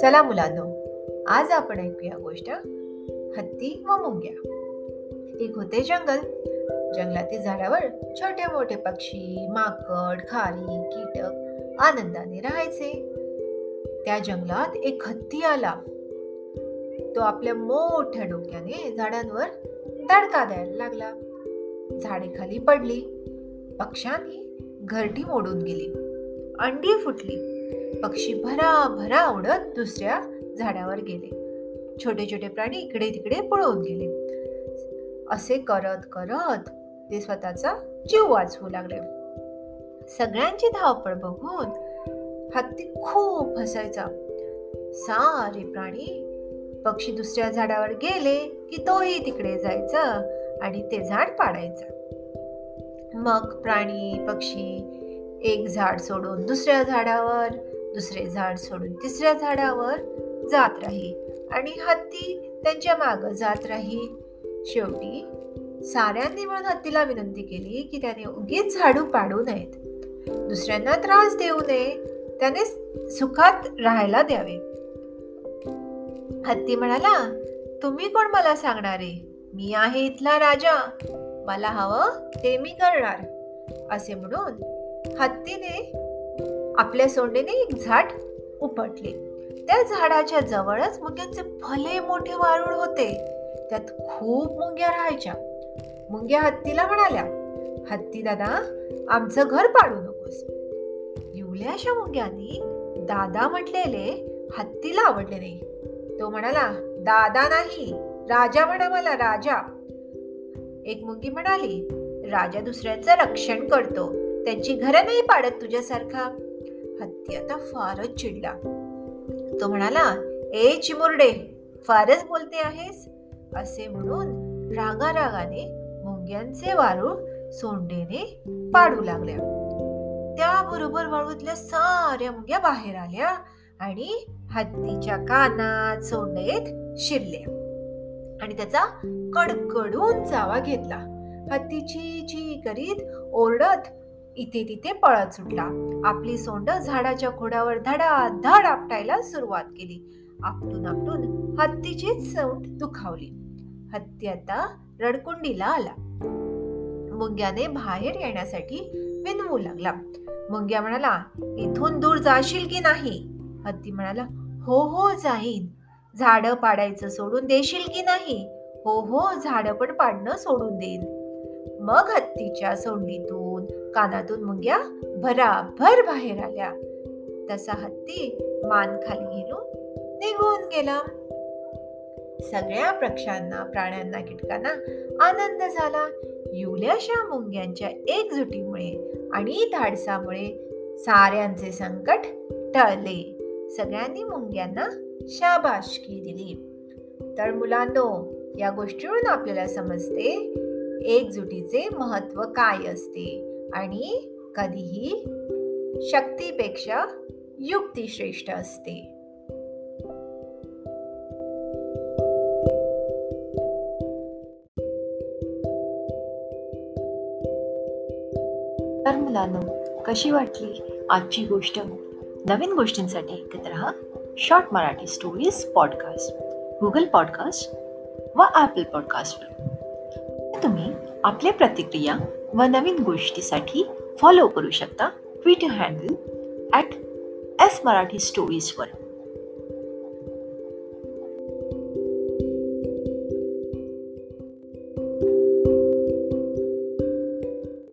चला मुलांनो आज आपण ऐकूया गोष्ट हत्ती व मुंग्या. एक होते जंगल. जंगलातील झाडावर छोटे मोठे पक्षी माकड खारी कीटक आनंदाने राहायचे. त्या जंगलात एक हत्ती आला. तो आपल्या मोठ्या डोक्याने झाडांवर तडका द्यायला लागला. झाडे खाली पडली. पक्ष्यांनी घरटी मोडून गेली. अंडी फुटली. पक्षी भरा भरा उडत दुसऱ्या झाडावर गेले. छोटे छोटे प्राणी इकडे तिकडे पळून गेले. असे करत करत ते स्वतःचा जीव वाचवू लागले. सगळ्यांची धावपळ बघून हत्ती खूप हसायचा. सारे प्राणी पक्षी दुसऱ्या झाडावर गेले की तोही तिकडे जायचा आणि ते झाड पाडायचं. मग प्राणी पक्षी एक झाड सोडून दुसऱ्या झाडावर दुसरे झाड सोडून तिसऱ्या झाडावर जात राही. आणि हत्ती त्यांच्या माग जात राही. शेवटी साऱ्यांनी म्हणून हत्तीला विनंती केली की त्याने उगीच झाडू पाडू नयेत. दुसऱ्यांना त्रास देऊ नये त्याने सुखात राहायला द्यावे. हत्ती म्हणाला तुम्ही कोण मला सांगणारे? मी आहे इथला राजा. मला हवं ते मी करणार. असे म्हणून हत्तीने आपल्या सोंडेने एक झाड उपटले. त्या झाडाच्या जवळच मुंग्यांचे भले मोठे वारुळ होते. त्यात खूप मुंग्या राहायच्या. मुंग्या हत्तीला म्हणाल्या हत्ती दादा आमचं घर पाडू नकोस. युल्याशा मुंग्यांनी दादा म्हटलेले हत्तीला आवडले नाही. तो म्हणाला दादा नाही राजा म्हणा मला राजा. एक मुंगी म्हणाली राजा दुसऱ्याचं रक्षण करतो. त्यांची घरं नाही पाडत तुझ्यासारखा. हत्ती आता फारच चिडला. तो म्हणाला ए चिमुरडे फारच बोलते आहेस? असे म्हणून रागारागाने मुंग्यांचे वारूळ सोंडेने पाडू लागल्या. त्याबरोबर वाळूतल्या साऱ्या मुंग्या बाहेर आल्या आणि हत्तीच्या कानात सोंडेत शिरले आणि त्याचा कडकडून चावा घेतला. हत्तीची ची करीत ओरडत इथे तिथे पळत सुटला. आपली सोंड झाडाच्या खोडावर धडा धड आपटायला सुरुवात केली. आपटून आपटून हत्तीची सोंड दुखावली. हत्ती आता रडकुंडीला आला. मुंग्याने बाहेर येण्यासाठी विनवू लागला. मुंग्या म्हणाला इथून दूर जाशील की नाही? हत्ती म्हणाला हो हो जाईन. झाड पाडायचं सोडून देशील की नाही? हो हो झाड पण पाडणं सोडून देईन. मग हत्तीच्या सोंडीतून कानातून मुंग्या भराभर बाहेर आल्या. तसा हत्ती मान खाली घेऊन निघून गेला. सगळ्या पक्ष्यांना प्राण्यांना कीटकांना आनंद झाला. युल्याशा मुंग्यांच्या एकजुटीमुळे आणि धाडसामुळे साऱ्यांचे संकट टळले. सगळ्यांनी मुंग्यांना शाबाशकी दिली. तर मुलांनो या गोष्टीवरून आपल्याला समजते एकजुटीचे महत्त्व काय असते? आणि कधीही शक्तीपेक्षा युक्ती श्रेष्ठ असते. तर मुलांनो कशी वाटली आजची गोष्ट? नवीन गोष्टींसाठी ऐकत राहा short Marathi stories podcast Google podcast व ॲपल पॉडकास्टवर तुम्ही आपल्या प्रतिक्रिया व नवीन गोष्टीसाठी फॉलो करू शकता Twitter handle at S Marathi स्टोरीजवर